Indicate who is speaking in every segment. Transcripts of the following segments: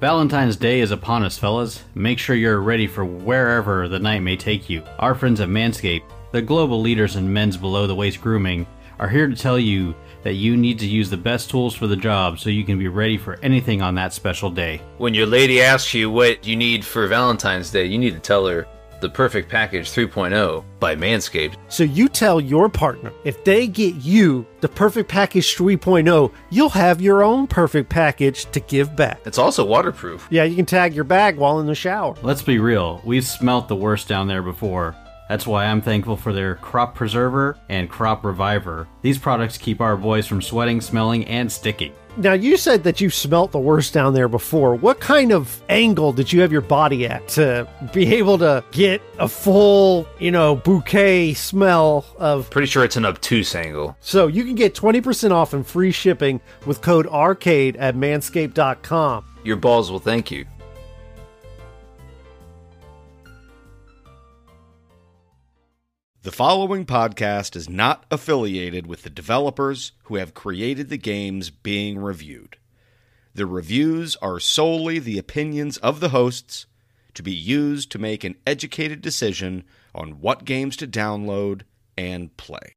Speaker 1: Valentine's Day is upon us, fellas. Make sure you're ready for wherever the night may take you. Our friends at Manscaped, the global leaders in men's below the waist grooming, are here to tell you that you need to use the best tools for the job so you can be ready for anything on that special day.
Speaker 2: When your lady asks you what you need for Valentine's Day, you need to tell her the Perfect Package 3.0 by Manscaped.
Speaker 3: So you tell your partner if they get you the Perfect Package 3.0, you'll have your own perfect package to give back.
Speaker 2: It's also waterproof.
Speaker 3: Yeah, you can tag your bag while in the shower.
Speaker 1: Let's be real, we've smelt the worst down there before. That's why I'm thankful for their Crop Preserver and Crop Reviver. These products keep our boys from sweating, smelling, and sticking.
Speaker 3: Now, you said that you smelt the worst down there before. What kind of angle did you have your body at to be able to get a full, you know, bouquet smell of.
Speaker 2: Pretty sure it's an obtuse angle.
Speaker 3: So you can get 20% off and free shipping with code ARCADE at manscaped.com.
Speaker 2: Your balls will thank you.
Speaker 4: The following podcast is not affiliated with the developers who have created the games being reviewed. The reviews are solely the opinions of the hosts to be used to make an educated decision on what games to download and play.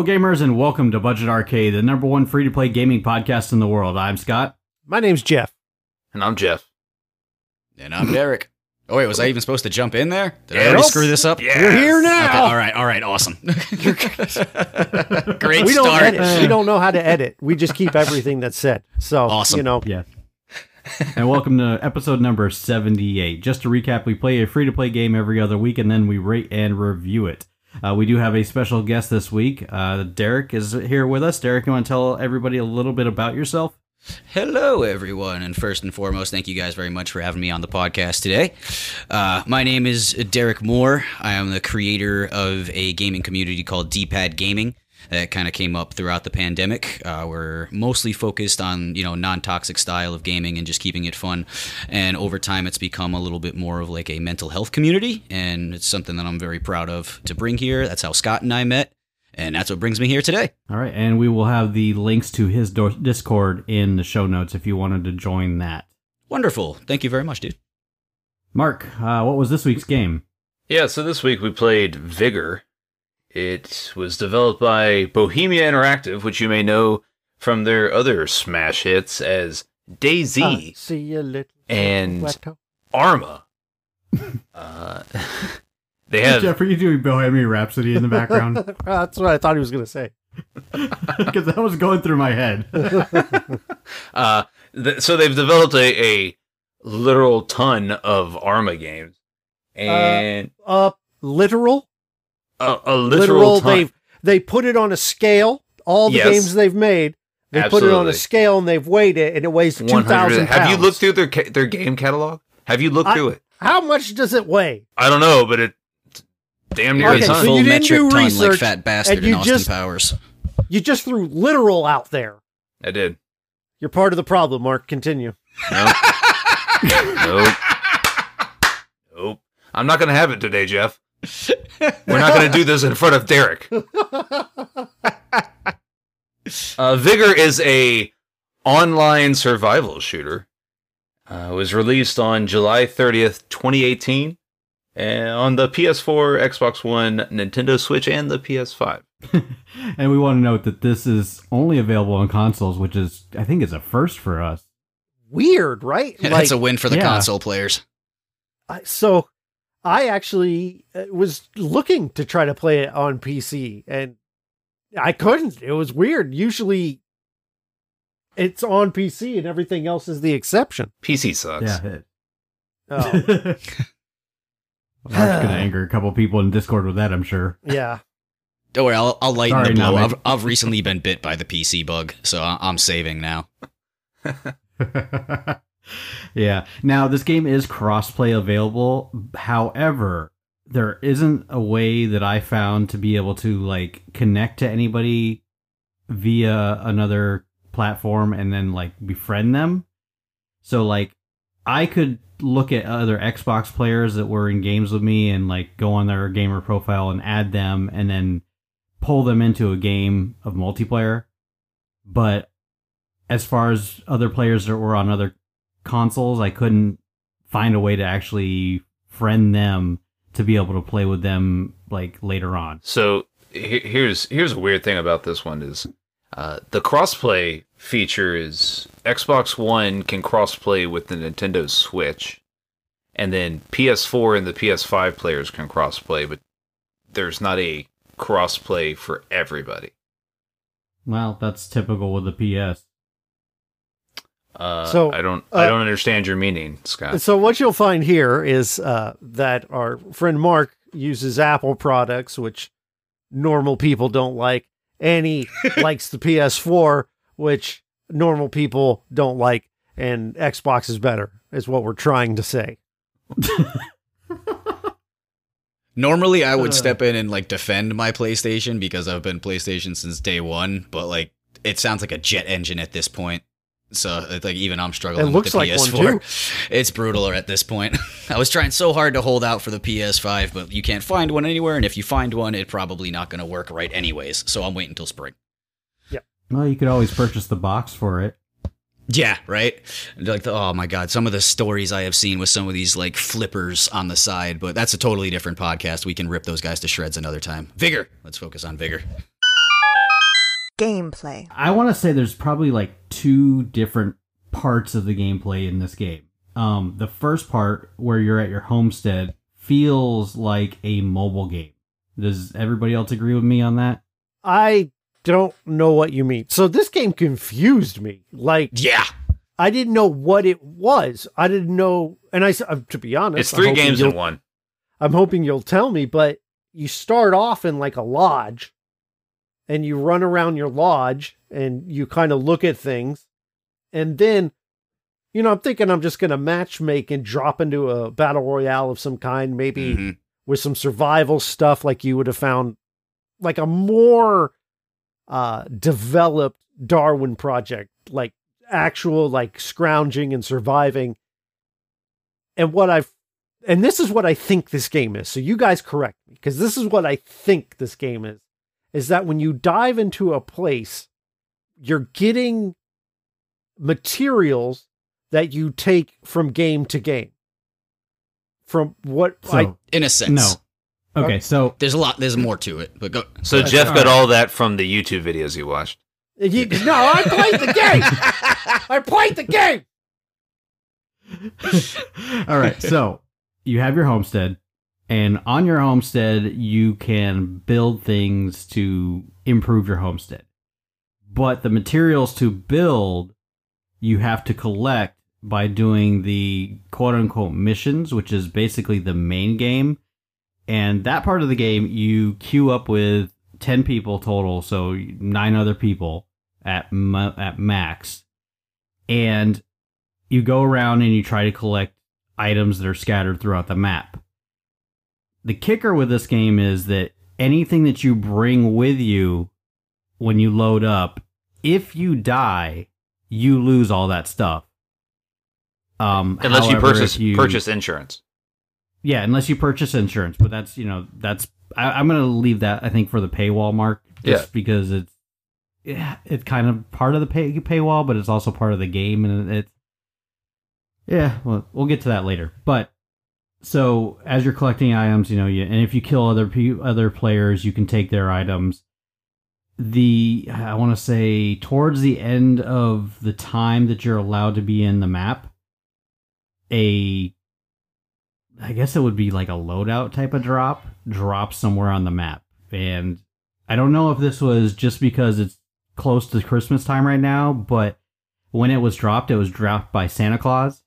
Speaker 1: Hello, gamers, and welcome to Budget Arcade, the number one free to play gaming podcast in the world. I'm Scott.
Speaker 3: My name's Jeff.
Speaker 2: And I'm Jeff.
Speaker 5: And I'm Derek. Oh wait, was I even supposed to jump in there? Did I
Speaker 2: Yes.
Speaker 5: already screw this up?
Speaker 2: Yes.
Speaker 3: We're here
Speaker 5: Okay,
Speaker 3: now.
Speaker 5: all right, all right, awesome. Great
Speaker 3: we don't
Speaker 5: start.
Speaker 3: edit. We don't know how to edit. We just keep everything that's said. So
Speaker 5: Awesome.
Speaker 3: you know,
Speaker 1: Yes. and welcome to episode number 78. Just to recap, we play a free to play game every other week and then we rate and review it. Uh, we do have a special guest this week. Uh, Derek is here with us. Derek, you want to tell everybody a little bit about yourself?
Speaker 5: Hello, everyone, and first and foremost, thank you guys very much for having me on the podcast today. Uh, my name is Derek Moore. I am the creator of a gaming community called D-Pad Gaming that kind of came up throughout the pandemic. Uh, we're mostly focused on you know non-toxic style of gaming and just keeping it fun. And over time, it's become a little bit more of like a mental health community, and it's something that I'm very proud of to bring here. That's how Scott and I met, and that's what brings me here today.
Speaker 1: All right, and we will have the links to his do- Discord in the show notes if you wanted to join that.
Speaker 5: Wonderful. Thank you very much, dude.
Speaker 1: Mark, uh, what was this week's game?
Speaker 2: Yeah, so this week we played Vigor. It was developed by Bohemia Interactive, which you may know from their other smash hits as DayZ
Speaker 3: uh, see you little
Speaker 2: And-
Speaker 3: Wacko.
Speaker 2: Arma. uh, they have
Speaker 1: Jeff, are you doing Bohemian Rhapsody in the background?
Speaker 3: That's what I thought he was going to say.
Speaker 1: Because that was going through my head.
Speaker 2: uh, th- so they've developed a, a literal ton of Arma games, and
Speaker 3: Uh, literal,
Speaker 2: a, a literal, ton.
Speaker 3: They've they put it on a scale. All the
Speaker 2: Yes.
Speaker 3: games they've made, they put it on a scale and they've weighed it, and it weighs two thousand. pounds.
Speaker 2: Have you looked through their ca- their game catalog? Have you looked
Speaker 3: I-
Speaker 2: through it?
Speaker 3: How much does it weigh?
Speaker 2: I don't know, but it damn near
Speaker 3: Okay,
Speaker 2: a
Speaker 3: so you
Speaker 5: Full
Speaker 3: didn't
Speaker 5: metric
Speaker 3: do
Speaker 5: ton like
Speaker 3: research,
Speaker 5: fat bastard
Speaker 3: and you
Speaker 5: in Austin
Speaker 3: just-
Speaker 5: Powers.
Speaker 3: You just threw literal out there.
Speaker 2: I did.
Speaker 3: You're part of the problem, Mark. Continue.
Speaker 2: Nope. nope. Nope. I'm not gonna have it today, Jeff. We're not gonna do this in front of Derek. Uh, Vigor is a online survival shooter. Uh, it was released on July 30th, 2018, and on the PS4, Xbox One, Nintendo Switch, and the PS5.
Speaker 1: and we want to note that this is only available on consoles, which is, I think, is a first for us.
Speaker 3: Weird, right?
Speaker 5: That's a win for the
Speaker 1: yeah.
Speaker 5: console players.
Speaker 3: I- so I actually uh, was looking to try to play it on PC and I couldn't. It was weird. Usually it's on PC and everything else is the exception.
Speaker 2: PC sucks.
Speaker 1: Yeah. It,
Speaker 3: Oh,
Speaker 1: Mark's gonna anger a couple people in Discord with that, I'm sure.
Speaker 3: yeah.
Speaker 5: Don't worry, I'll, I'll lighten
Speaker 1: Sorry,
Speaker 5: the blow.
Speaker 1: Nami.
Speaker 5: I've, I've recently been bit by the PC bug, so I'm saving now.
Speaker 1: yeah. Now this game is crossplay available. However, there isn't a way that I found to be able to like connect to anybody via another platform and then like befriend them. So like I could look at other Xbox players that were in games with me and like go on their gamer profile and add them and then pull them into a game of multiplayer. But as far as other players that were on other consoles, I couldn't find a way to actually friend them to be able to play with them like later on.
Speaker 2: So here's here's a weird thing about this one is uh, the crossplay feature is Xbox One can crossplay with the Nintendo Switch, and then PS4 and the PS5 players can crossplay, but there's not a crossplay for everybody.
Speaker 1: Well, that's typical with the PS.
Speaker 2: Uh,
Speaker 3: So,
Speaker 2: I don't I
Speaker 3: uh,
Speaker 2: don't understand your meaning, Scott.
Speaker 3: So what you'll find here is uh, that our friend Mark uses Apple products, which normal people don't like, and he likes the PS4, which normal people don't like, and Xbox is better, is what we're trying to say.
Speaker 5: Normally, I would
Speaker 1: Uh.
Speaker 5: step in and like defend my PlayStation because I've been PlayStation since day one, but like it sounds like a jet engine at this point. So it's like even I'm struggling
Speaker 3: It
Speaker 5: with
Speaker 3: looks
Speaker 5: the
Speaker 3: like one,
Speaker 5: PS4. It's brutal at this point. I was trying so hard to hold out for the PS5, but you can't find one anywhere, and if you find one, it's probably not going to work right anyways. So I'm waiting until spring. Yeah.
Speaker 1: Well, you could always purchase the box for it.
Speaker 5: Yeah, right. Like, the, oh my god, some of the stories I have seen with some of these like flippers on the side, but that's a totally different podcast. We can rip those guys to shreds another time. Vigor. Let's focus on vigor.
Speaker 6: Gameplay?
Speaker 1: I want to say there's probably like two different parts of the gameplay in this game. Um, the first part where you're at your homestead feels like a mobile game. Does everybody else agree with me on that?
Speaker 3: I don't know what you mean. So this game confused me. Like,
Speaker 5: Yeah.
Speaker 3: I didn't know what it was. I didn't know, and I uh, to be honest,
Speaker 2: It's three games in one.
Speaker 3: I'm hoping you'll tell me, but you start off in like a lodge and you run around your lodge and you kind of look at things. And then, you know, I'm thinking I'm just going to match make and drop into a battle royale of some kind, maybe
Speaker 5: Mhm.
Speaker 3: with some survival stuff like you would have found like a more uh developed Darwin project, like actual like scrounging and surviving. And what I've and this is what I think this game is. So you guys correct me because this is what I think this game is. Is that when you dive into a place, you're getting materials that you take from game to game. From what
Speaker 1: So,
Speaker 3: I
Speaker 5: In a sense.
Speaker 1: no. Okay, so
Speaker 5: There's a lot. There's more to it, but go.
Speaker 2: So
Speaker 3: That's
Speaker 2: Jeff got
Speaker 3: right.
Speaker 2: all that from the YouTube videos he watched.
Speaker 3: You, no, I played the game. I played the game.
Speaker 1: All right. So you have your homestead, and on your homestead, you can build things to improve your homestead. But the materials to build, you have to collect by doing the quote unquote missions, which is basically the main game. And that part of the game, you queue up with 10 people total, so nine other people at, at max. And you go around and you try to collect items that are scattered throughout the map. The kicker with this game is that anything that you bring with you when you load up, if you die, you lose all that stuff. Um,
Speaker 2: Unless you purchase
Speaker 1: you-
Speaker 2: purchase insurance.
Speaker 1: yeah, unless you purchase insurance, but that's you know that's I, I'm gonna leave that I think for the paywall mark, just
Speaker 2: Yeah.
Speaker 1: because it's yeah, it's kind of part of the pay paywall, but it's also part of the game, and it's yeah. Well, we'll get to that later. But so as you're collecting items, you know, you, and if you kill other other players, you can take their items. The I want to say towards the end of the time that you're allowed to be in the map, a I guess it would be like a loadout type of drop, drop somewhere on the map. And I don't know if this was just because it's close to Christmas time right now, but when it was dropped, it was dropped by Santa Claus.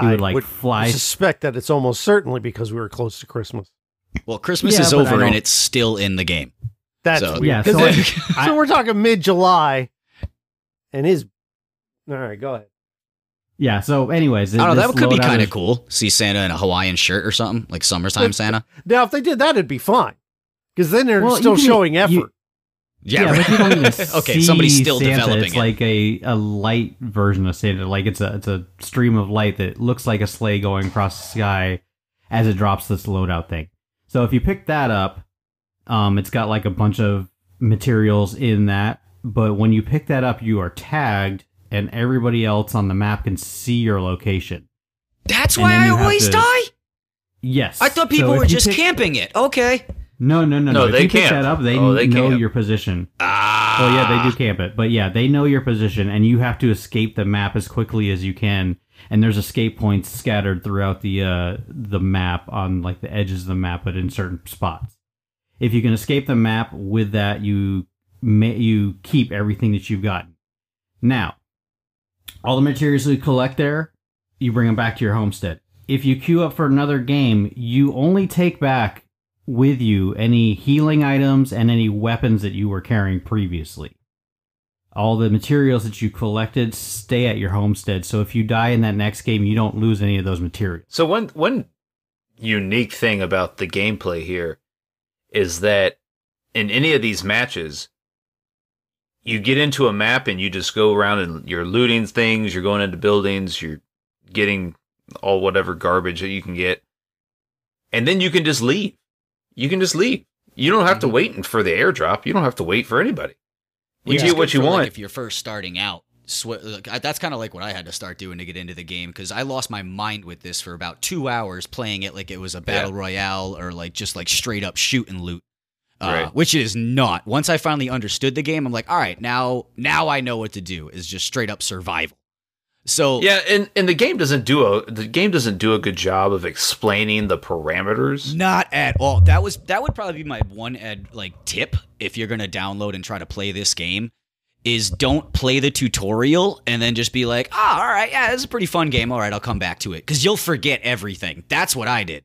Speaker 1: He would like fly.
Speaker 3: suspect that it's almost certainly because we were close to Christmas.
Speaker 5: Well, Christmas
Speaker 1: Yeah,
Speaker 5: is
Speaker 1: but I
Speaker 5: over
Speaker 1: don't-
Speaker 5: and it's still in the game.
Speaker 3: That's
Speaker 5: So-
Speaker 3: weird.
Speaker 1: Yeah,
Speaker 3: 'Cause
Speaker 1: so
Speaker 3: it-
Speaker 1: I-
Speaker 3: so we're talking mid July, and his. All right, go ahead.
Speaker 1: yeah. So, anyways,
Speaker 5: I don't know. That could be kind of cool. See Santa in a Hawaiian shirt or something, like summertime Santa.
Speaker 3: Now, if they did that, it'd be fine, because then they're
Speaker 1: Well,
Speaker 3: still
Speaker 1: you can-
Speaker 3: showing effort.
Speaker 1: you- Yeah,
Speaker 5: right.
Speaker 1: but you don't even
Speaker 5: okay,
Speaker 1: see
Speaker 5: somebody's still
Speaker 1: Santa.
Speaker 5: developing
Speaker 1: It's
Speaker 5: it.
Speaker 1: like a, a light version of Santa. Like it's a it's a stream of light that looks like a sleigh going across the sky as it drops this loadout thing. So if you pick that up, um, it's got like a bunch of materials in that. But when you pick that up, you are tagged, and everybody else on the map can see your location.
Speaker 5: That's
Speaker 1: and
Speaker 5: why I always
Speaker 1: to-
Speaker 5: die.
Speaker 1: Yes,
Speaker 5: I thought people
Speaker 1: if
Speaker 5: were just
Speaker 1: pick-
Speaker 5: camping it. Okay.
Speaker 1: No, no, no,
Speaker 2: No,
Speaker 1: no. If
Speaker 2: they
Speaker 1: you pick
Speaker 2: camp.
Speaker 1: that up, they,
Speaker 2: Oh, they
Speaker 1: know
Speaker 2: camp.
Speaker 1: your position.
Speaker 5: Ah.
Speaker 1: Well, yeah, they do camp it, but yeah, they know your position, and you have to escape the map as quickly as you can. And there's escape points scattered throughout the uh, the map on like the edges of the map, but in certain spots. If you can escape the map with that, you may, you keep everything that you've gotten. Now, all the materials you collect there, you bring them back to your homestead. If you queue up for another game, you only take back with you any healing items and any weapons that you were carrying previously. All the materials that you collected stay at your homestead, so if you die in that next game, you don't lose any of those materials.
Speaker 2: So one one unique thing about the gameplay here is that in any of these matches, you get into a map and you just go around and you're looting things, you're going into buildings, you're getting all whatever garbage that you can get, and then you can just leave. You can just leave. You don't have to wait for the airdrop. You don't have to wait for anybody. You
Speaker 5: Which is
Speaker 2: get what you
Speaker 5: for, like,
Speaker 2: want.
Speaker 5: if you're first starting out. Sw- that's kind of like what I had to start doing to get into the game because I lost my mind with this for about two hours playing it like it was a battle royale or like just like straight up shoot and loot. uh,
Speaker 2: Right.
Speaker 5: which is not. Once I finally understood the game, I'm like, all right, now now I know what to do. Is just straight up survival. So
Speaker 2: Yeah, and, and the game doesn't do a the game doesn't do a good job of explaining the parameters.
Speaker 5: Not at all. That was that would probably be my one ed like tip if you're gonna download and try to play this game. Is don't play the tutorial and then just be like, ah, all right, yeah, this is a pretty fun game. All right, I'll come back to it because you'll forget everything. That's what I did.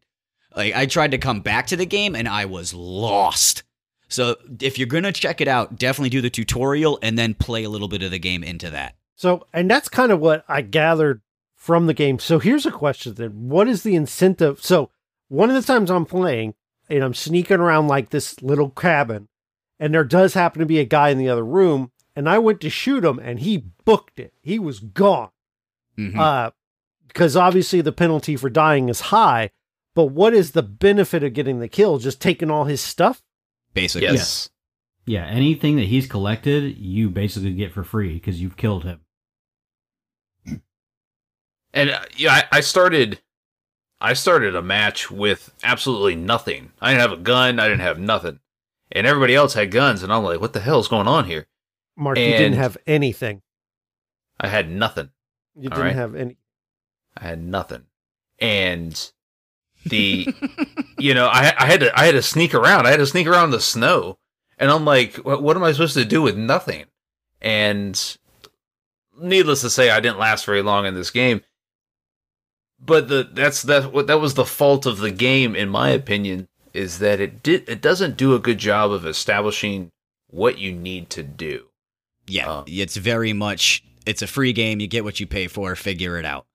Speaker 5: Like I tried to come back to the game and I was lost. So if you're gonna check it out, definitely do the tutorial and then play a little bit of the game into that.
Speaker 3: So, and that's kind of what I gathered from the game. So here's a question then. What is the incentive? So one of the times I'm playing and I'm sneaking around like this little cabin and there does happen to be a guy in the other room and I went to shoot him and he booked it. He was gone.
Speaker 5: Mhm.
Speaker 3: Uh, because obviously the penalty for dying is high, but what is the benefit of getting the kill? Just taking all his stuff?
Speaker 5: Basically,
Speaker 2: Yes.
Speaker 1: Yeah, anything that he's collected, you basically get for free because you've killed him.
Speaker 2: And uh, yeah, I, I started I started a match with absolutely nothing. I didn't have a gun, I didn't have nothing. And everybody else had guns and I'm like, what the hell is going on here?
Speaker 3: Mark, you didn't have anything.
Speaker 2: I had nothing.
Speaker 3: You didn't
Speaker 2: right.
Speaker 3: have any.
Speaker 2: I had nothing. And the you know, I I had to I had to sneak around. I had to sneak around in the snow. And I'm like, what, what am I supposed to do with nothing? And needless to say, I didn't last very long in this game. But the that's that what that was the fault of the game, in my opinion, is that it did it doesn't do a good job of establishing what you need to do.
Speaker 5: Yeah,
Speaker 2: Um,
Speaker 5: it's very much it's a free game. You get what you pay for. Figure it out.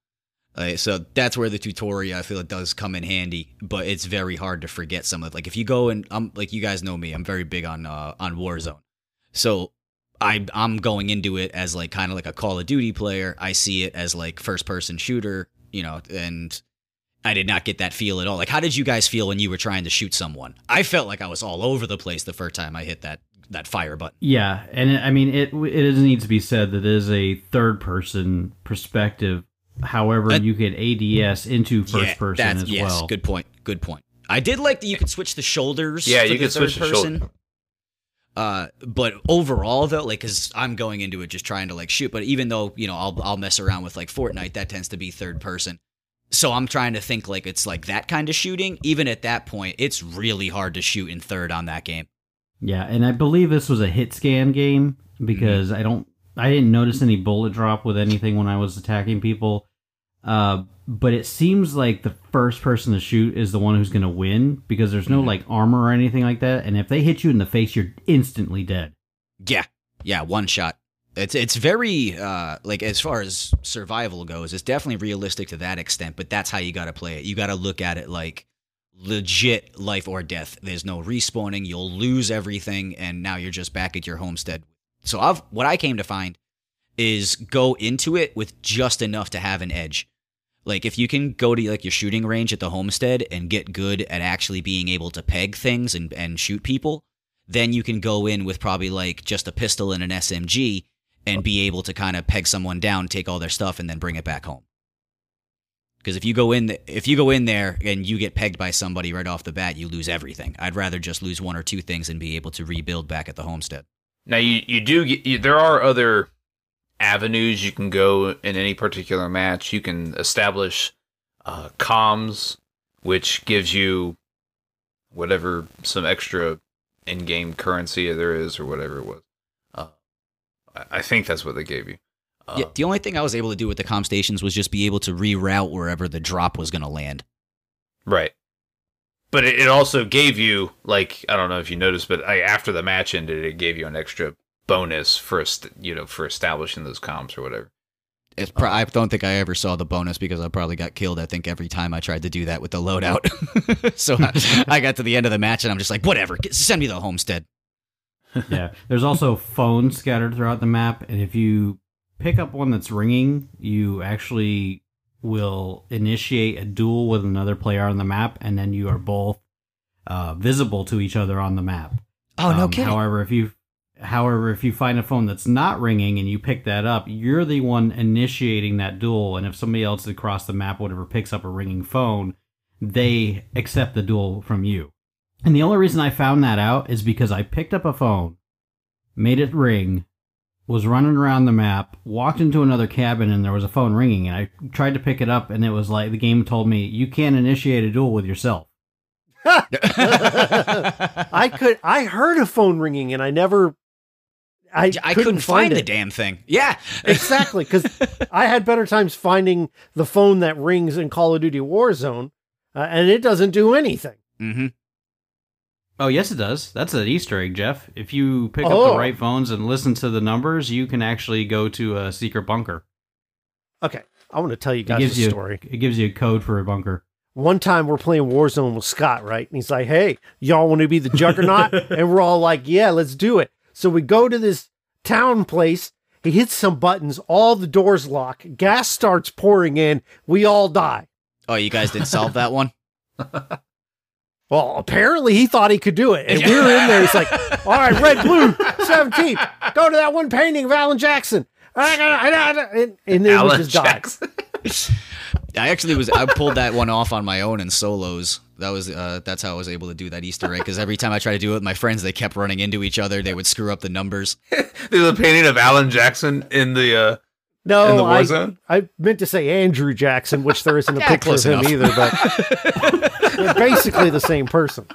Speaker 5: Uh, so that's where the tutorial I feel it does come in handy, but it's very hard to forget some of it. like if you go and I'm like you guys know me, I'm very big on uh, on Warzone. So I I'm going into it as like kind of like a Call of Duty player. I see it as like first person shooter, you know, and I did not get that feel at all. Like how did you guys feel when you were trying to shoot someone? I felt like I was all over the place the first time I hit that that fire button.
Speaker 1: Yeah, and it, I mean it. It needs to be said that it is a third person perspective. However,
Speaker 5: Uh,
Speaker 1: you could ADS into first person
Speaker 5: that's-
Speaker 1: as
Speaker 5: yes,
Speaker 1: well.
Speaker 5: Good point. Good point. I did like that you could switch the shoulders.
Speaker 2: Yeah,
Speaker 5: for
Speaker 2: you
Speaker 5: the
Speaker 2: could switch
Speaker 5: third
Speaker 2: the shoulder.
Speaker 5: Uh, but overall though, like, cause I'm going into it just trying to like shoot. But even though you know I'll I'll mess around with like Fortnite, that tends to be third person. So I'm trying to think like it's like that kind of shooting. Even at that point, it's really hard to shoot in third on that game.
Speaker 1: Yeah, and I believe this was a hit scan game because I don't I didn't notice any bullet drop with anything when I was attacking people. Uh, but it seems like the first person to shoot is the one who's going to win because there's no like armor or anything like that, and if they hit you in the face, you're instantly dead.
Speaker 5: Yeah, yeah, one shot. It's it's very uh like as far as survival goes, it's definitely realistic to that extent. But that's how you got to play it. You got to look at it like legit life or death. There's no respawning. You'll lose everything, and now you're just back at your homestead. So I've what I came to find is go into it with just enough to have an edge. Like if you can go to like your shooting range at the homestead and get good at actually being able to peg things and, and shoot people, then you can go in with probably like just a pistol and an SMG and be able to kind of peg someone down, take all their stuff, and then bring it back home. Because if you go in, if you go in there and you get pegged by somebody right off the bat, you lose everything. I'd rather just lose one or two things and be able to rebuild back at the homestead.
Speaker 2: Now you you do get you, there are other avenues you can go in any particular match. You can establish uh, comms, which gives you whatever some extra in-game currency there is or whatever it was. Uh, I, think that's what they gave you. Uh,
Speaker 5: yeah, the only thing I was able to do with the comm stations was just be able to reroute wherever the drop was going to land.
Speaker 2: Right. But it, it also gave you like I don't know if you noticed, but I, after the match ended, it gave you an extra bonus for you know for establishing those comps or whatever.
Speaker 5: It's pro- I don't think I ever saw the bonus because I probably got killed. I think every time I tried to do that with the loadout. so I, I got to the end of the match and I'm just like, whatever, get, send me the homestead.
Speaker 1: yeah, there's also phones scattered throughout the map, and if you pick up one that's ringing, you actually will initiate a duel with another player on the map, and then you are both uh, visible to each other on the map.
Speaker 5: Oh, no
Speaker 1: Um,
Speaker 5: kidding.
Speaker 1: However, if you however if you find a phone that's not ringing and you pick that up, you're the one initiating that duel, and if somebody else across the map, whatever, picks up a ringing phone, they accept the duel from you. And the only reason I found that out is because I picked up a phone, made it ring, was running around the map, walked into another cabin, and there was a phone ringing. And I tried to pick it up, and it was like the game told me you can't initiate a duel with yourself.
Speaker 3: I could. I heard a phone ringing, and I never. I,
Speaker 5: I couldn't, find,
Speaker 3: it.
Speaker 5: the damn thing. Yeah.
Speaker 3: exactly because I had better times finding the phone that rings in Call of Duty Warzone, uh, and it doesn't do anything.
Speaker 5: Mm-hmm.
Speaker 1: Oh, yes, it does. That's an Easter egg, Jeff. If you pick up
Speaker 3: Oh.
Speaker 1: the right phones and listen to the numbers, you can actually go to a secret bunker.
Speaker 3: Okay, I want to tell you
Speaker 1: It
Speaker 3: guys
Speaker 1: gives
Speaker 3: a
Speaker 1: you
Speaker 3: story.
Speaker 1: it gives you a code for a bunker.
Speaker 3: One time we're playing Warzone with Scott, right? And he's like, "Hey, y'all want to be the Juggernaut?" and we're all like, "Yeah, let's do it." So we go to this town place. He hits some buttons. All the doors lock. Gas starts pouring in. We all die.
Speaker 5: Oh, you guys didn't solve that one?
Speaker 3: Well, apparently he thought he could do it. And we were in there. He's like, all right, red, blue, 17. Go to that one painting of Alan Jackson. I gotta- I gotta- And, and then we
Speaker 2: Alan
Speaker 3: just died.
Speaker 2: Jackson.
Speaker 5: I actually was I pulled that one off on my own in solos. That was uh, that's how I was able to do that Easter egg because every time I tried to do it with my friends, they kept running into each other. They would screw up the numbers.
Speaker 2: There's a painting of Alan Jackson in the. uh
Speaker 3: No,
Speaker 2: In the war
Speaker 3: I,
Speaker 2: zone?
Speaker 3: I meant to say Andrew Jackson, which there isn't a
Speaker 5: Yeah,
Speaker 3: picture of him
Speaker 5: enough.
Speaker 3: either, but they're basically the same person.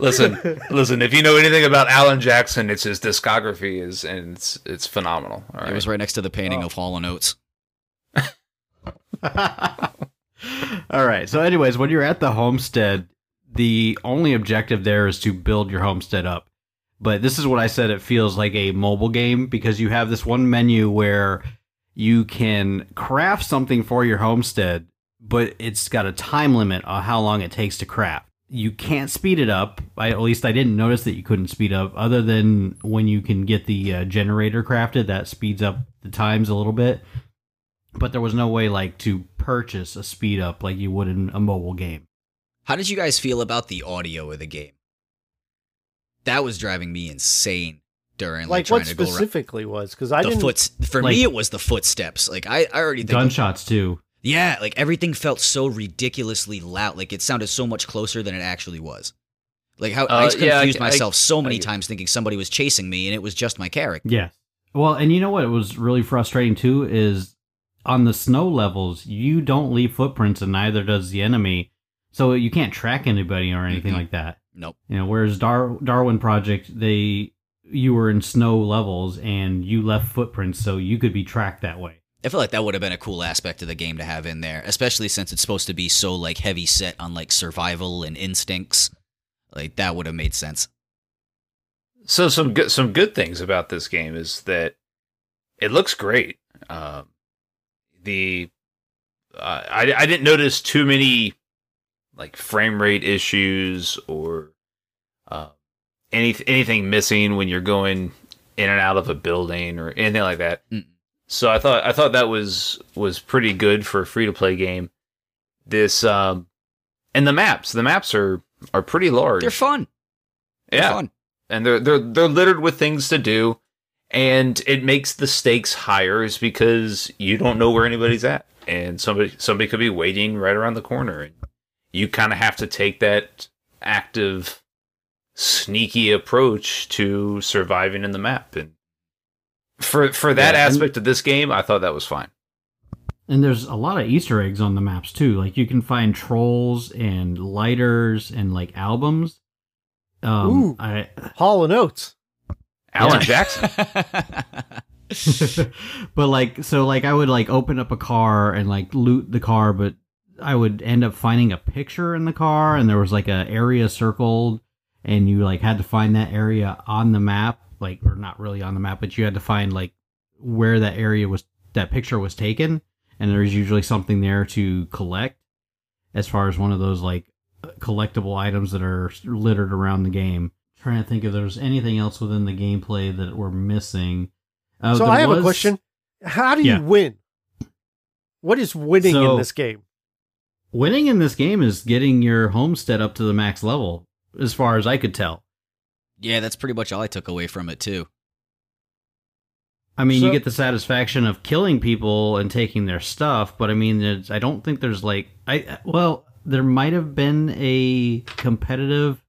Speaker 2: Listen, listen. If you know anything about Alan Jackson, it's his discography is and it's it's phenomenal. All right.
Speaker 5: It was right next to the painting of Hall and Oates.
Speaker 1: All right. So, anyways, when you're at the homestead, the only objective there is to build your homestead up. But this is what I said it feels like a mobile game because you have this one menu where you can craft something for your homestead, but it's got a time limit on how long it takes to craft. You can't speed it up. I, at least I didn't notice that you couldn't speed up, other than when you can get the uh, generator crafted. That speeds up the times a little bit but there was no way like to purchase a speed up like you would in a mobile game.
Speaker 5: How did you guys feel about the audio of the game? That was driving me insane during like,
Speaker 3: Like
Speaker 5: trying
Speaker 3: what
Speaker 5: to go around.
Speaker 3: specifically was because I
Speaker 5: The
Speaker 3: didn't.
Speaker 5: foot for
Speaker 1: like-
Speaker 5: me it was the footsteps. Like I, I already think
Speaker 1: Gunshots too.
Speaker 5: Yeah, like everything felt so ridiculously loud. Like it sounded so much closer than it actually was. Like how I
Speaker 2: Uh,
Speaker 5: just
Speaker 2: yeah, I
Speaker 5: confused
Speaker 2: c- I-
Speaker 5: myself so many
Speaker 2: I-
Speaker 5: times thinking somebody was chasing me and it was just my character.
Speaker 1: Yes. Well, and you know what it was really frustrating too is on the snow levels, you don't leave footprints and neither does the enemy. So you can't track anybody or anything
Speaker 5: Mhm.
Speaker 1: like that.
Speaker 5: Nope.
Speaker 1: You know, whereas Dar- Darwin Project, they you were in snow levels and you left footprints so you could be tracked that way.
Speaker 5: I feel like that would have been a cool aspect of the game to have in there, especially since it's supposed to be so like heavy set on like survival and instincts. Like that would have made sense.
Speaker 2: So some good some good things about this game is that it looks great. Um, the uh, I I didn't notice too many like frame rate issues or uh, any anything missing when you're going in and out of a building or anything like that.
Speaker 5: Mm.
Speaker 2: So I thought I thought that was was pretty good for a free to play game. This um, and the maps the maps are are pretty large.
Speaker 5: They're fun. They're
Speaker 2: yeah,
Speaker 5: fun.
Speaker 2: and they're they're they're littered with things to do, and it makes the stakes higher, is because you don't know where anybody's at, and somebody somebody could be waiting right around the corner, and you kind of have to take that active, sneaky approach to surviving in the map, and for for that
Speaker 1: Yeah, and-
Speaker 2: aspect of this game, I thought that was fine.
Speaker 1: And there's a lot of Easter eggs on the maps too. Like you can find trolls and lighters and like albums. Um,
Speaker 3: Ooh.
Speaker 1: I
Speaker 3: Hall and Oates.
Speaker 2: Alan
Speaker 1: Yeah.
Speaker 2: Jackson,
Speaker 1: but like so like I would like open up a car and like loot the car, but I would end up finding a picture in the car and there was like an area circled and you like had to find that area on the map, like or not really on the map, but you had to find like where that area was that picture was taken and there's usually something there to collect as far as one of those like collectible items that are littered around the game. Trying to think if there's anything else within the gameplay that we're missing. Uh,
Speaker 3: so I have a question. How do
Speaker 1: Yeah.
Speaker 3: you win? What is winning
Speaker 1: So-
Speaker 3: in this game?
Speaker 1: Winning in this game is getting your homestead up to the max level, as far as I could tell.
Speaker 5: yeah, that's pretty much all I took away from it too.
Speaker 1: I mean,
Speaker 3: So-
Speaker 1: you get the satisfaction of killing people and taking their stuff, but I mean, I don't think there's like I well, there might have been a competitive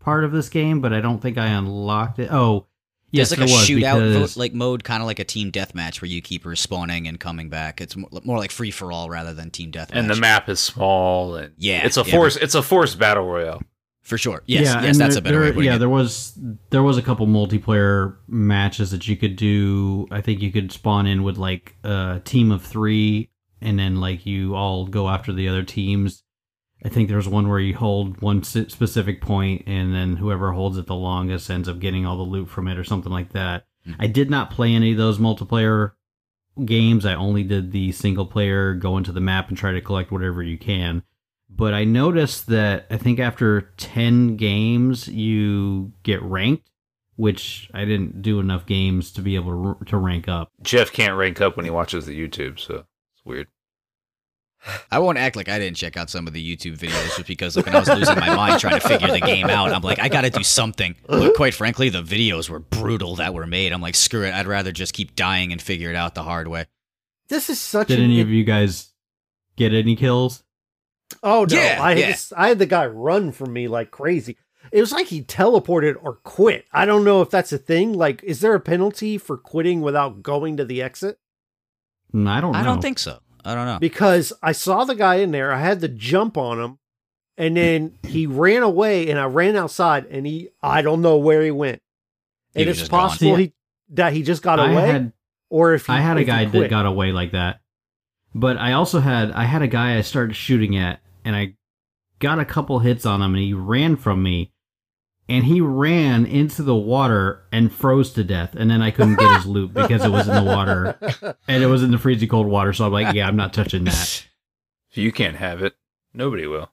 Speaker 1: part of this game, but I don't think I unlocked it. Oh, yes,
Speaker 5: There's like
Speaker 1: there
Speaker 5: a
Speaker 1: was
Speaker 5: shootout
Speaker 1: because-
Speaker 5: like mode, kind of like a team deathmatch where you keep respawning and coming back. It's more, more like free for all rather than team deathmatch.
Speaker 2: and the map is small and
Speaker 5: Yeah,
Speaker 2: it's a
Speaker 5: yeah,
Speaker 2: force it's a force battle royale.
Speaker 5: for sure. Yes,
Speaker 1: yeah,
Speaker 5: yes, that's
Speaker 1: there-
Speaker 5: a better
Speaker 1: there-
Speaker 5: way
Speaker 1: Yeah,
Speaker 5: it.
Speaker 1: there was there was a couple multiplayer matches that you could do. I think you could spawn in with like a team of three, and then like you all go after the other teams. I think there's one where you hold one specific point, and then whoever holds it the longest ends up getting all the loot from it, or something like that. Hmm. I did not play any of those multiplayer games. I only did the single player, go into the map and try to collect whatever you can. But I noticed that I think after 10 games, you get ranked, which I didn't do enough games to be able to, to rank up.
Speaker 2: Jeff can't rank up when he watches the YouTube, so it's weird.
Speaker 5: I won't act like I didn't check out some of the YouTube videos just because like, when I was losing my mind trying to figure the game out, I'm like, I got to do something. But quite frankly, the videos were brutal that were made. I'm like, screw it. I'd rather just keep dying and figure it out the hard way.
Speaker 3: This is such
Speaker 1: Did
Speaker 3: an
Speaker 1: any of you guys get any kills?
Speaker 3: Oh no!
Speaker 5: Yeah,
Speaker 3: I
Speaker 5: yeah.
Speaker 3: just, I had the guy run from me like crazy. It was like he teleported or quit. I don't know if that's a thing. Like, is there a penalty for quitting without going to the exit?
Speaker 1: Mm, I don't know.
Speaker 5: I don't think so. I don't know.
Speaker 3: Because I saw the guy in there. I had to jump on him, and hmm. then he ran away, and I ran outside, and he I don't know where he went.
Speaker 5: He
Speaker 3: And
Speaker 5: was
Speaker 3: it's
Speaker 5: just gone.
Speaker 3: possible he that he just got
Speaker 1: I
Speaker 3: away,
Speaker 1: had
Speaker 3: or if he,
Speaker 1: I had a guy that got away like that. But I also had I had a guy I started shooting at and I got a couple hits on him and he ran from me and he ran into the water and froze to death and then I couldn't get his loot because it was in the water and it was in the freezing cold water so I'm like yeah I'm not touching that.
Speaker 2: If you can't have it, nobody will.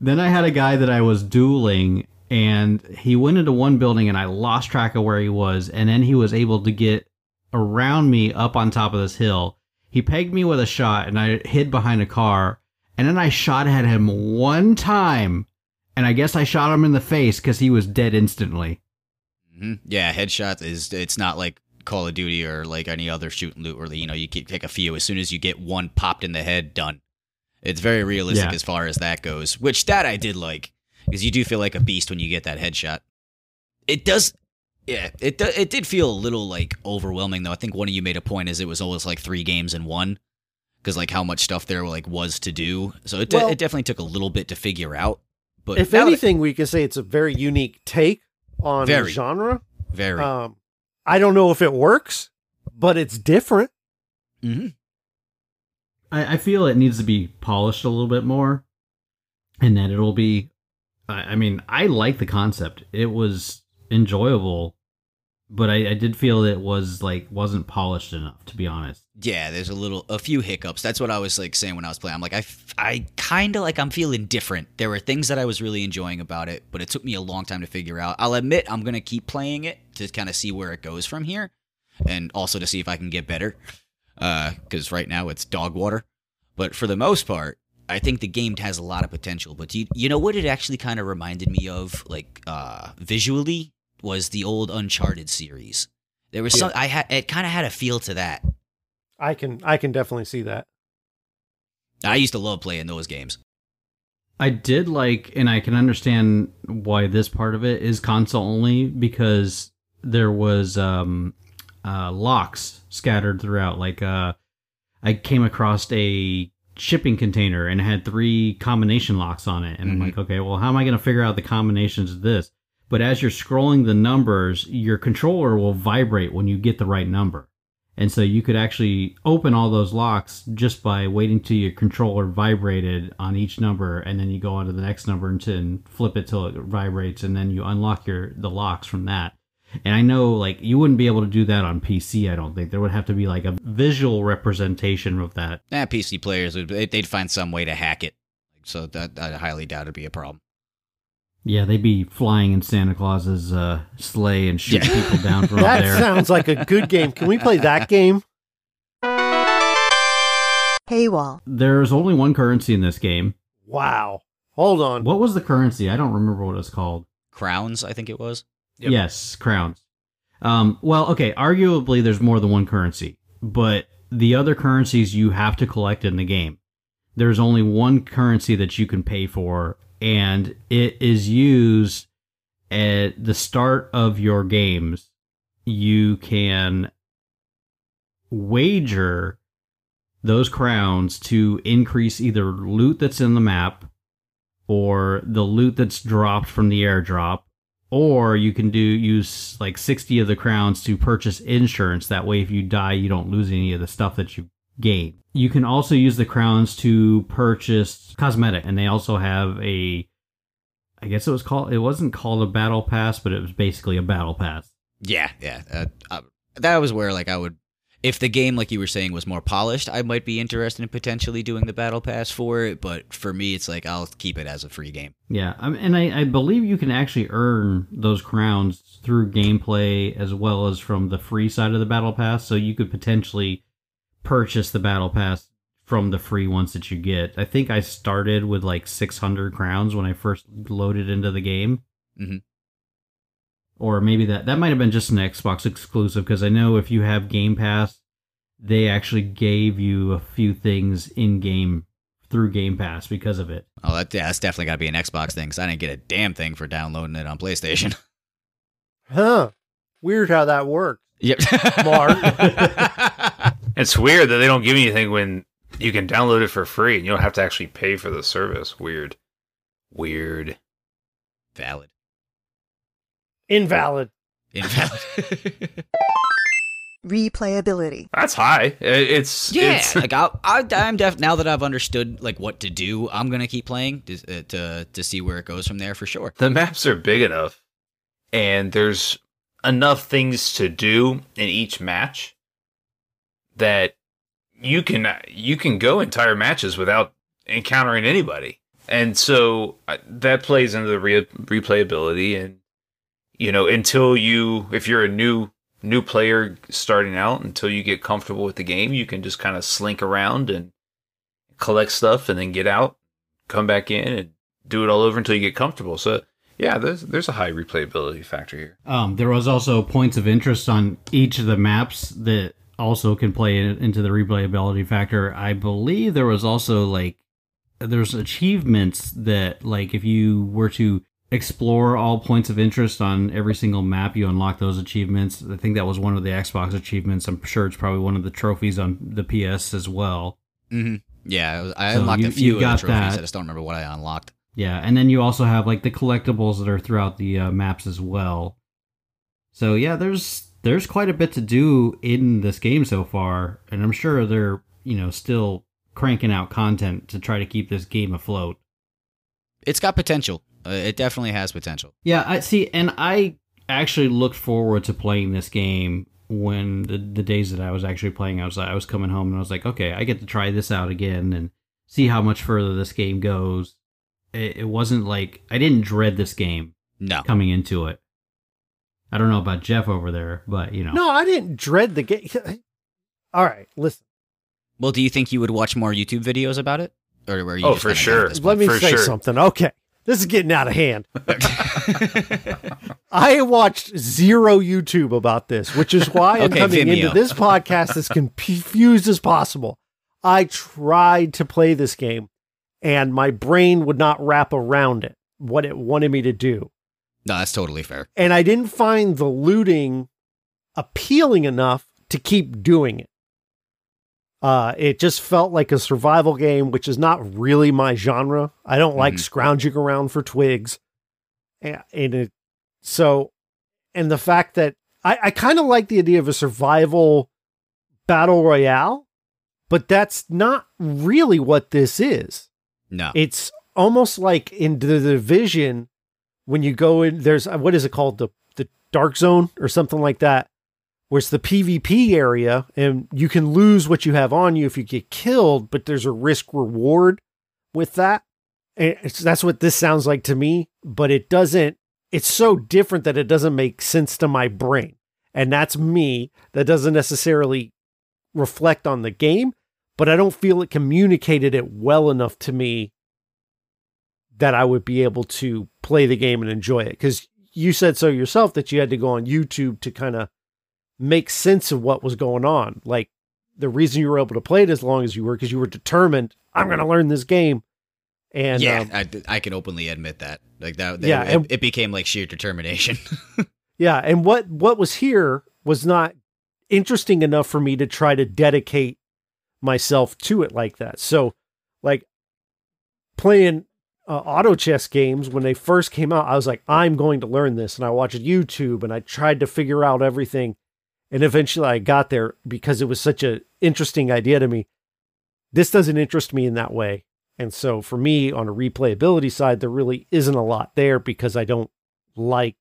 Speaker 1: Then I had a guy that I was dueling and he went into one building and I lost track of where he was and then he was able to get around me up on top of this hill. He pegged me with a shot and I hid behind a car and then I shot at him one time and I guess I shot him in the face cuz he was dead instantly.
Speaker 5: hmm Yeah, headshot is it's not like Call of Duty or like any other shoot and loot where you know you take a few as soon as you get one popped in the head, done. It's very realistic
Speaker 1: Yeah.
Speaker 5: as far as that goes, which that I did like because you do feel like a beast when you get that headshot. It does, yeah. It do, it did feel a little like overwhelming though. I think one of you made a point is it was almost like three games in one because like how much stuff there like was to do. So it de-
Speaker 3: Well-
Speaker 5: it definitely took a little bit to figure out. But
Speaker 3: if
Speaker 5: now that-
Speaker 3: anything, we can say it's a very unique take on the
Speaker 5: Very.
Speaker 3: genre.
Speaker 5: very.
Speaker 3: Um, I don't know if it works, but it's different.
Speaker 5: hmm
Speaker 1: I, I feel it needs to be polished a little bit more, and that it'll be. I, I mean, I like the concept. It was enjoyable, but I, I did feel it was like wasn't polished enough. To be honest,
Speaker 5: Yeah, there's a little, a few hiccups. That's what I was like saying when I was playing. I'm like, i, I kind of like, I'm feeling different. There were things that I was really enjoying about it, but it took me a long time to figure out. I'll admit, I'm gonna keep playing it to kind of see where it goes from here, and also to see if I can get better. Because right now it's dog water, but for the most part, I think the game has a lot of potential. But you, you know what? It actually kind of reminded me of, like, uh, visually, was the old Uncharted series. There was some, I had, it kind of had a feel to that.
Speaker 3: I can I can definitely see that.
Speaker 5: I used to love playing those games.
Speaker 1: I did like, and I can understand why this part of it is console only because there was um, uh, locks scattered throughout. Like, uh, I came across a shipping container and it had three combination locks on it, and I'm
Speaker 5: Mhm.
Speaker 1: like, okay, well, how am I going to figure out the combinations of this? But as you're scrolling the numbers, your controller will vibrate when you get the right number. And so you could actually open all those locks just by waiting till your controller vibrated on each number, and then you go on to the next number and, flip it till it vibrates, and then you unlock your the locks from that. And I know like you wouldn't be able to do that on PC. I don't think there would have to be like a visual representation of that.
Speaker 5: Eh, PC players would they- they'd find some way to hack it, so that I highly doubt it'd be a problem.
Speaker 1: Yeah, they'd be flying in Santa Claus's uh, sleigh and shooting
Speaker 5: Yeah.
Speaker 1: people down from up
Speaker 3: That
Speaker 1: there.
Speaker 3: sounds like a good game. Can we play that game?
Speaker 6: Paywall.
Speaker 1: There's only one currency in this game.
Speaker 3: Wow. Hold on.
Speaker 1: What was the currency? I don't remember what it was called.
Speaker 5: Crowns, I think it was.
Speaker 2: Yep.
Speaker 1: Yes, crowns. Um, well, okay, arguably there's more than one currency, but the other currencies you have to collect in the game. there's only one currency that you can pay for, and it is used at the start of your games. You can wager those crowns to increase either loot that's in the map or the loot that's dropped from the airdrop or you can do use like 60 of the crowns to purchase insurance that way if you die you don't lose any of the stuff that you gain you can also use the crowns to purchase cosmetic and they also have a i guess it was called it wasn't called a battle pass but it was basically a battle pass
Speaker 5: Yeah, yeah. Uh, uh, that was where like I would, if the game like you were saying was more polished, I might be interested in potentially doing the battle pass for it. But for me, it's like I'll keep it as a free game.
Speaker 1: Yeah, um, and I, I believe you can actually earn those crowns through gameplay as well as from the free side of the battle pass. So you could potentially purchase the battle pass from the free ones that you get. I think I started with like 600 crowns when I first loaded into the game.
Speaker 5: Mhm.
Speaker 1: Or maybe that that might have been just an Xbox exclusive because I know if you have Game Pass, they actually gave you a few things in game through Game Pass because of it.
Speaker 5: Oh, that, yeah, that's definitely got to be an Xbox thing because I didn't get a damn thing for downloading it on PlayStation.
Speaker 3: Huh. Weird how that works.
Speaker 5: yep.
Speaker 3: Mark.
Speaker 2: It's weird that they don't give you anything when you can download it for free and you don't have to actually pay for the service. Weird. Weird.
Speaker 5: Valid.
Speaker 3: Invalid.
Speaker 5: Invalid.
Speaker 6: Replayability.
Speaker 2: That's high. It's
Speaker 5: Yeah,
Speaker 2: It's,
Speaker 5: like I, I, I'm def. Now that I've understood like what to do, I'm gonna keep playing to uh, to, to see where it goes from there for sure.
Speaker 2: the maps are big enough, and there's enough things to do in each match that you can you can go entire matches without encountering anybody, and so uh, that plays into the re- replayability. And you know, until you, if you're a new new player starting out, until you get comfortable with the game, you can just kind of slink around and collect stuff, and then get out, come back in, and do it all over until you get comfortable. So yeah, there's there's a high replayability factor here.
Speaker 1: Um, there was also points of interest on each of the maps that also can play in, into the replayability factor. I believe there was also like there's achievements that like if you were to explore all points of interest on every single map, you unlock those achievements. I think that was one of the Xbox achievements. I'm sure it's probably one of the trophies on the PS as well.
Speaker 5: Mm-hmm. Yeah, I
Speaker 1: So
Speaker 5: unlocked
Speaker 1: you-
Speaker 5: a few
Speaker 1: you
Speaker 5: of the trophies.
Speaker 1: that.
Speaker 5: I just don't remember what I unlocked.
Speaker 1: Yeah, and then you also have like the collectibles that are throughout the uh, maps as well. So yeah, there's there's quite a bit to do in this game so far, and I'm sure they're you know still cranking out content to try to keep this game afloat.
Speaker 5: It's got potential. Uh, it definitely has potential.
Speaker 1: Yeah, I see, and I actually looked forward to playing this game when the, the days that I was actually playing. I was I was coming home and I was like, okay, I get to try this out again and see how much further this game goes. It, it wasn't like I didn't dread this game
Speaker 5: No.
Speaker 1: coming into it. I don't know about Jeff over there, but you know,
Speaker 3: No, I didn't dread the game. All right, listen.
Speaker 5: Well, do you think you would watch more YouTube videos about it, or were you?
Speaker 2: Oh,
Speaker 5: just
Speaker 2: for sure.
Speaker 3: Let me
Speaker 2: For
Speaker 3: say
Speaker 2: sure.
Speaker 3: something. Okay. This is getting out of hand. I watched zero YouTube about this, which is why I'm
Speaker 5: Okay,
Speaker 3: coming
Speaker 5: Vimeo.
Speaker 3: into this podcast as confused as possible. I tried to play this game and my brain would not wrap around it, what it wanted me to do.
Speaker 5: No, that's totally fair.
Speaker 3: And I didn't find the looting appealing enough to keep doing it. Uh, it just felt like a survival game, which is not really my genre. I don't like
Speaker 5: Mhm.
Speaker 3: scrounging around for twigs. And, and it, so, and the fact that I, I kind of like the idea of a survival battle royale, but that's not really what this is.
Speaker 5: No.
Speaker 3: It's almost like in the division when you go in. There's uh, what is it called the the dark zone or something like that, where it's the PvP area, and you can lose what you have on you if you get killed, but there's a risk reward with that. And that's what this sounds like to me, but it doesn't. It's so different that it doesn't make sense to my brain, and that's me. That doesn't necessarily reflect on the game, but I don't feel it communicated it well enough to me that I would be able to play the game and enjoy it. Because you said so yourself that you had to go on YouTube to kind of make sense of what was going on. Like the reason you were able to play it as long as you were because you were determined. I'm going to learn this game. And
Speaker 5: yeah,
Speaker 3: um,
Speaker 5: I, I can openly admit that. Like that,
Speaker 3: Yeah,
Speaker 5: it,
Speaker 3: and-
Speaker 5: it became like sheer determination.
Speaker 3: Yeah, and what what was here was not interesting enough for me to try to dedicate myself to it like that. So, like playing uh, auto chess games when they first came out, I was like, I'm going to learn this, and I watched YouTube and I tried to figure out everything, and eventually I got there because it was such an interesting idea to me. This doesn't interest me in that way, and so for me on a replayability side, there really isn't a lot there because I don't like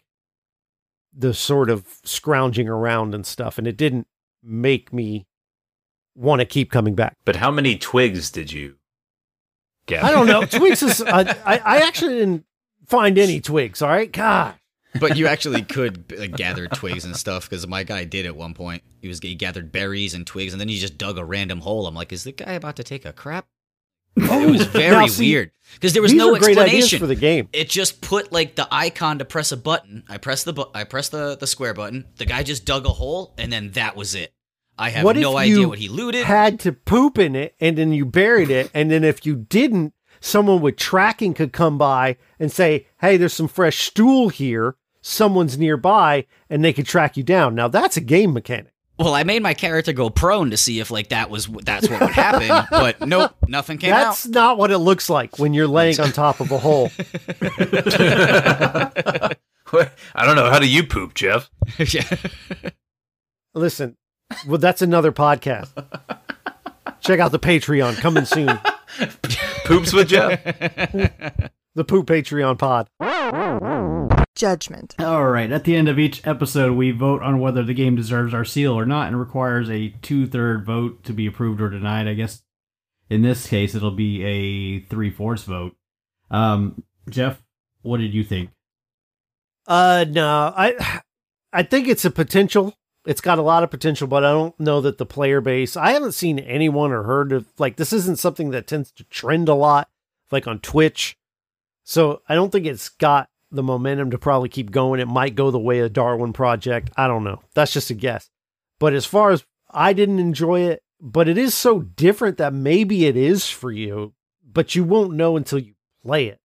Speaker 3: the sort of scrounging around and stuff, and it didn't make me want to keep coming back.
Speaker 2: But how many twigs did you get?
Speaker 3: I don't know. Twigs is. I, I I actually didn't find any twigs. All right, God.
Speaker 5: but you actually could like, gather twigs and stuff because my guy did at one point. He was he gathered berries and twigs, and then he just dug a random hole. I'm like, is the guy about to take a crap? It oh. was very
Speaker 3: Now, see,
Speaker 5: weird because there was no
Speaker 3: are great ideas
Speaker 5: explanation
Speaker 3: for the game.
Speaker 5: it just put like the icon to press a button. I press the bu- I press the the square button. The guy just dug a hole, and then that was it. I have
Speaker 3: what
Speaker 5: no
Speaker 3: if
Speaker 5: idea
Speaker 3: you
Speaker 5: what he looted.
Speaker 3: Had to poop in it, and then you buried it, and then if you didn't, someone with tracking could come by and say, "Hey, there's some fresh stool here. Someone's nearby," and they could track you down. Now that's a game mechanic.
Speaker 5: well, I made my character go prone to see if like that was that's what would happen, but nope, nothing came
Speaker 3: That's not what it looks like when you're laying on top of a hole.
Speaker 2: I don't know. How do you poop, Jeff?
Speaker 5: yeah.
Speaker 3: Listen, well, that's another podcast. Check out the Patreon coming soon.
Speaker 2: Poops with Jeff?
Speaker 3: The Poop Patreon pod.
Speaker 6: Judgment.
Speaker 1: All right. At the end of each episode, we vote on whether the game deserves our seal or not, and requires a two-third vote to be approved or denied. I guess in this case, it'll be a three-fourths vote. Um, Jeff, what did you think?
Speaker 3: Uh, no, I, I think it's a potential. It's got a lot of potential, but I don't know that the player base. I haven't seen anyone or heard of like this. Isn't something that tends to trend a lot, like on Twitch. So I don't think it's got the momentum to probably keep going. It might go the way of Darwin Project. I don't know. That's just a guess. But as far as I didn't enjoy it, but it is so different that maybe it is for you, but you won't know until you play it.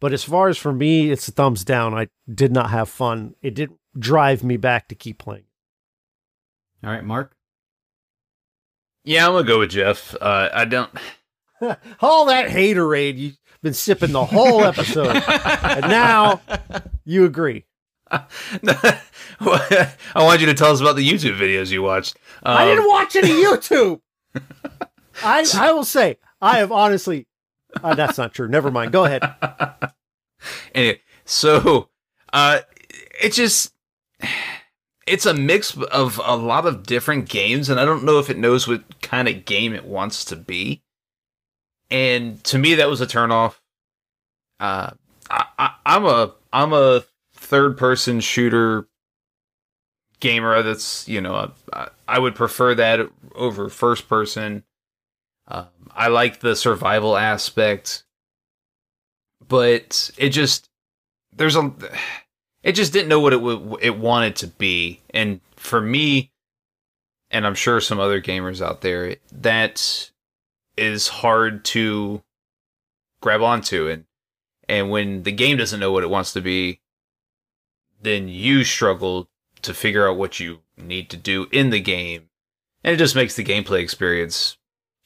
Speaker 3: But as far as for me, it's a thumbs down. I did not have fun. It didn't drive me back to keep playing.
Speaker 1: All right, Mark.
Speaker 2: Yeah, I'm gonna go with Jeff. Uh, I don't.
Speaker 3: All that haterade you've been sipping the whole episode, and now you agree.
Speaker 2: I want you to tell us about the YouTube videos you watched.
Speaker 3: I
Speaker 2: Um,
Speaker 3: didn't watch any YouTube. I I will say I have honestly. Uh, that's not true. Never mind. Go ahead.
Speaker 2: anyway, so uh it just it's a mix of a lot of different games and I don't know if it knows what kind of game it wants to be. And to me that was a turnoff. Uh I, I I'm a I'm a third person shooter gamer that's, you know, I, would prefer that over first person. Um, I like the survival aspect but it just there's a it just didn't know what it w- it wanted to be and for me and i'm sure some other gamers out there that is hard to grab onto and and when the game doesn't know what it wants to be then you struggle to figure out what you need to do in the game and it just makes the gameplay experience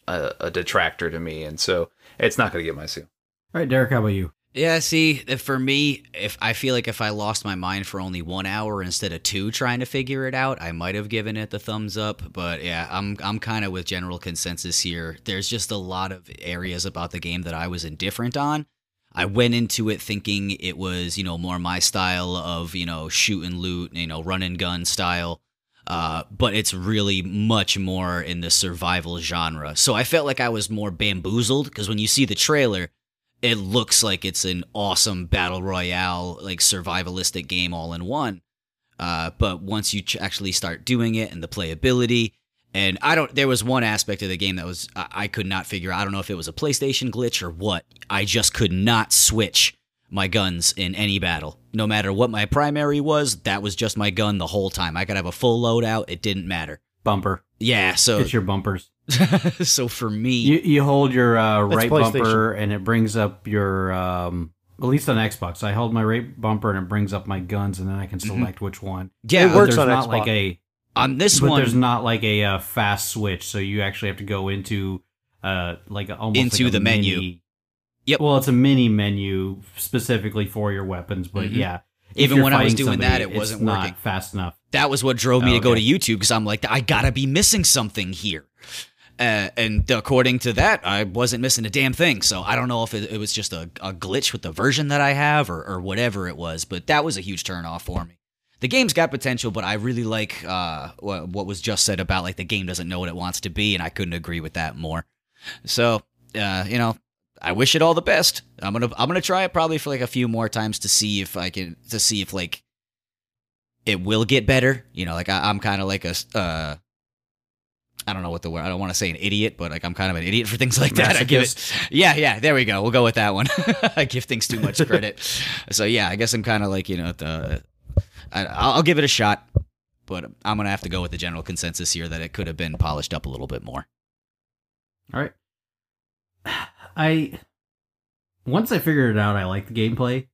Speaker 2: a, a detractor to me and so it's not going to get my seal
Speaker 1: All right, Derek. How about you?
Speaker 5: Yeah, see, for me, if I feel like if I lost my mind for only one hour instead of two trying to figure it out, I might have given it the thumbs up. But yeah, I'm I'm kind of with general consensus here. There's just a lot of areas about the game that I was indifferent on. I went into it thinking it was, you know, more my style of, you know, shoot and loot, you know, run and gun style. Uh, but it's really much more in the survival genre. So I felt like I was more bamboozled because when you see the trailer, it looks like it's an awesome battle royale, like survivalistic game all in one. Uh, but once you ch- actually start doing it and the playability, and I don't, there was one aspect of the game that was I, I could not figure. I don't know if it was a PlayStation glitch or what. I just could not switch my guns in any battle. No matter what my primary was, that was just my gun the whole time. I could have a full loadout; it didn't matter.
Speaker 1: bumper.
Speaker 5: Yeah, so
Speaker 1: It's your bumpers.
Speaker 5: so for me,
Speaker 1: You you hold your uh, right bumper and it brings up your um at least on Xbox. I hold my right bumper and it brings up my guns and then I can select which one.
Speaker 5: yeah,
Speaker 3: It works on
Speaker 1: not
Speaker 3: Xbox.
Speaker 1: like a
Speaker 5: on this
Speaker 1: but
Speaker 5: one,
Speaker 1: there's not like a uh, fast switch, so you actually have to go into uh like a- almost
Speaker 5: Into
Speaker 1: like
Speaker 5: the menu.
Speaker 1: mini-
Speaker 5: Yep.
Speaker 1: Well, it's a mini menu specifically for your weapons, but
Speaker 5: Mhm.
Speaker 1: yeah. if
Speaker 5: Even when I was doing that, it wasn't working.
Speaker 1: fast enough.
Speaker 5: that was what drove me
Speaker 1: Oh,
Speaker 5: to go to. YouTube because I'm like, I gotta be missing something here. Uh, and according to that, I wasn't missing a damn thing. So I don't know if it, it was just a, a glitch with the version that I have or, or whatever it was, but that was a huge turn off for me. The game's got potential, but I really like uh, what, was just said about like the game doesn't know what it wants to be, and I couldn't agree with that more. So, uh, you know, I wish it all the best. I'm gonna I'm gonna try it probably for like a few more times to see if I can to see if like it will get better. You know, like I, I'm kind of like a uh, I don't know what the word. I don't want to say an idiot, but like I'm kind of an idiot for things like that. I give it. Yeah, yeah. There we go. We'll go with that one. I give things too much credit. so yeah, I guess I'm kind of like you know the. I, I'll I'll give it a shot, but I'm gonna have to go with the general consensus here that it could have been polished up a little bit more.
Speaker 1: All right. I once I figured it out, I like the gameplay.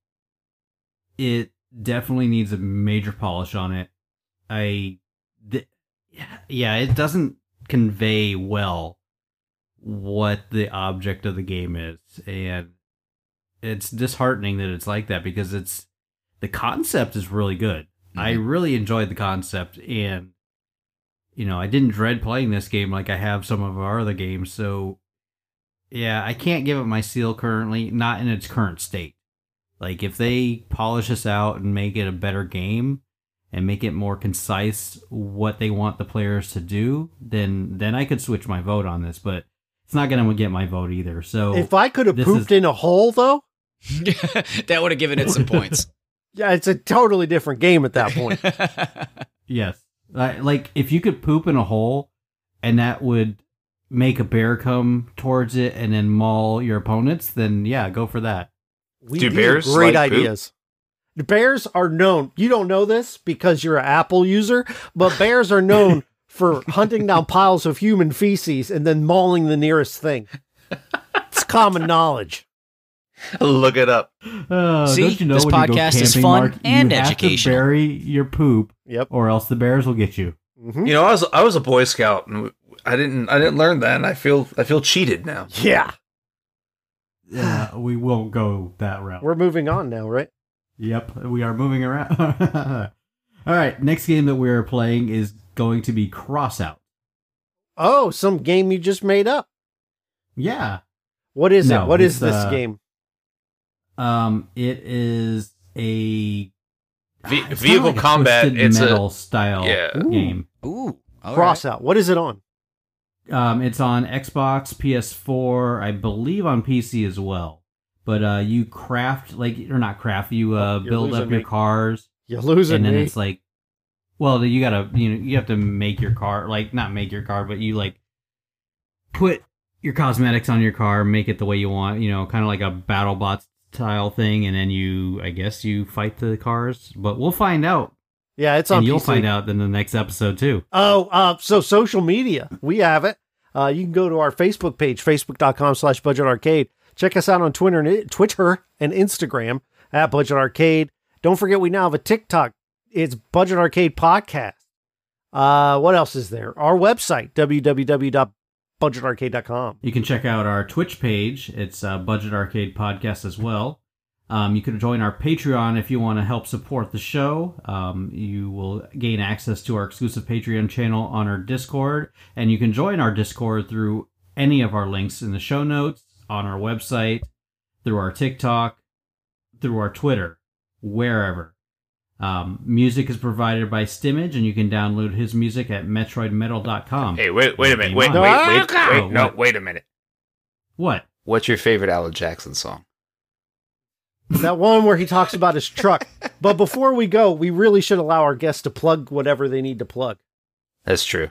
Speaker 1: It definitely needs a major polish on it. I, th- yeah, it doesn't convey well what the object of the game is, and it's disheartening that it's like that because it's the concept is really good. I mm-hmm. really enjoyed the concept, and you know, I didn't dread playing this game like I have some of our other games. So, yeah, I can't give it my seal currently, not in its current state. Like, if they polish this out and make it a better game and make it more concise what they want the players to do, then then I could switch my vote on this. But it's not going to get my vote either. So,
Speaker 3: If I could have pooped
Speaker 1: is-
Speaker 3: in a hole, though,
Speaker 5: that would have given it some points.
Speaker 3: yeah, it's a totally different game at that point.
Speaker 1: Yes. I- Like if you could poop in a hole and that would make a bear come towards it and then maul your opponents, then yeah, go for that.
Speaker 3: We
Speaker 2: Do bears
Speaker 3: great
Speaker 2: like poop?
Speaker 3: ideas. The bears are known. You don't know this because you're an Apple user, but bears are known for hunting down piles of human feces and then mauling the nearest thing. It's common knowledge.
Speaker 2: Look it up.
Speaker 1: Uh,
Speaker 5: See?
Speaker 1: you know
Speaker 5: This
Speaker 1: when you go
Speaker 5: podcast is fun
Speaker 1: Mark,
Speaker 5: and
Speaker 1: you have to
Speaker 5: educational.
Speaker 1: bury your poop
Speaker 3: Yep.
Speaker 1: or else the bears will get you.
Speaker 3: Mhm.
Speaker 2: You know, I was I was a Boy Scout, and I didn't I didn't learn that, and I feel I feel cheated now.
Speaker 3: Yeah.
Speaker 1: Yeah, we won't go that route.
Speaker 3: We're moving on now, right?
Speaker 1: Yep, we are moving around. All right, next game that we're playing is going to be Crossout.
Speaker 3: Oh, some game you just made up.
Speaker 1: Yeah.
Speaker 3: What is
Speaker 1: No,
Speaker 3: it? What is this
Speaker 1: uh,
Speaker 3: game?
Speaker 1: Um, it is a
Speaker 2: Ve-
Speaker 1: it's
Speaker 2: vehicle
Speaker 1: like a
Speaker 2: combat,
Speaker 1: Twisted
Speaker 2: it's a-
Speaker 1: metal style
Speaker 2: yeah.
Speaker 1: Game.
Speaker 5: Ooh, all right.
Speaker 3: Crossout. What is it on?
Speaker 1: Um, it's on Xbox, PS4, I believe on PC as well. But uh, you craft like or not craft, you uh,
Speaker 3: You're
Speaker 1: build up your cars,
Speaker 3: You're losing
Speaker 1: and then
Speaker 3: me.
Speaker 1: it's like, well, you gotta you know you have to make your car like not make your car, but you like put your cosmetics on your car, make it the way you want, you know, kind of like a BattleBot style thing, and then you I guess you fight the cars. But we'll find out,
Speaker 3: yeah, it's on
Speaker 1: and you'll find out in the next episode too.
Speaker 3: Oh, uh, so social media, we have it. Uh, you can go to our Facebook page, facebook.com slash budget arcade. Check us out on Twitter and Twitter and Instagram at budget arcade. Don't forget, we now have a TikTok. It's budget arcade podcast. Uh, what else is there? Our website, www.budgetarcade.com.
Speaker 1: You can check out our Twitch page. It's uh, Budget Arcade Podcast as well. Um, you can join our Patreon if you want to help support the show. Um, you will gain access to our exclusive Patreon channel on our Discord, and you can join our Discord through any of our links in the show notes, on our website, through our TikTok, through our Twitter, wherever. Um, music is provided by Stemage, and you can download his music at MetroidMetal.com.
Speaker 2: Hey, wait, wait a minute. Wait,
Speaker 1: No,
Speaker 2: wait, wait,
Speaker 1: Oh,
Speaker 2: wait. No,
Speaker 1: what?
Speaker 2: wait a minute.
Speaker 1: What?
Speaker 2: What's your favorite Alan Jackson song?
Speaker 3: that one where he talks about his truck. But before we go, we really should allow our guests to plug whatever they need to plug.
Speaker 2: That's true.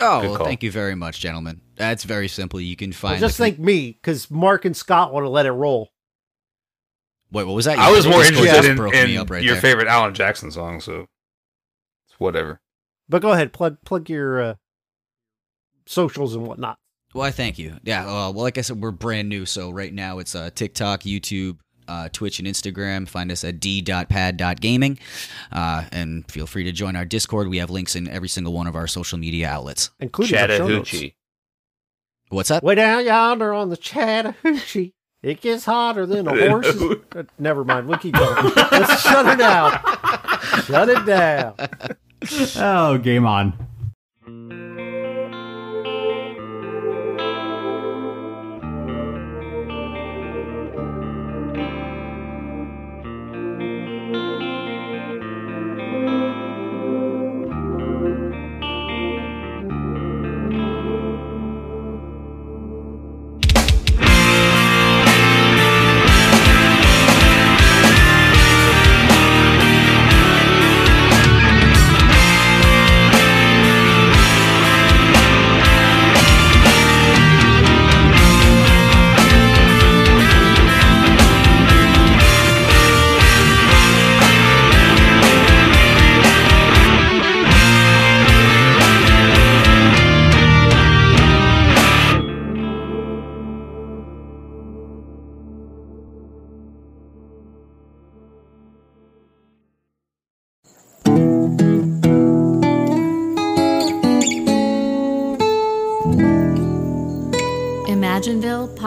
Speaker 5: Oh, well, thank you very much, gentlemen. That's very simple. You can find.
Speaker 3: Well, just
Speaker 5: the-
Speaker 3: think me, because Mark and Scott want to let it roll.
Speaker 5: Wait, what was that?
Speaker 2: I was
Speaker 5: Your
Speaker 2: more interested in,
Speaker 5: broke
Speaker 2: in
Speaker 5: me up right
Speaker 2: your
Speaker 5: there.
Speaker 2: favorite Alan Jackson song, so it's whatever.
Speaker 3: But go ahead, plug plug your uh, socials and whatnot.
Speaker 5: Well, I thank you. Yeah. Uh, well, like I said, we're brand new, so right now it's uh, TikTok, YouTube, uh, Twitch, and Instagram. Find us at d.pad.gaming, uh, and feel free to join our Discord. We have links in every single one of our social media outlets,
Speaker 3: including
Speaker 2: Chattahoochee.
Speaker 5: What's that?
Speaker 3: Way down yonder on the Chattahoochee. It gets hotter than a horse. uh, never mind. We'll keep going. Let's shut it down. Shut it down.
Speaker 1: oh, game on.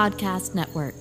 Speaker 7: Podcast Network.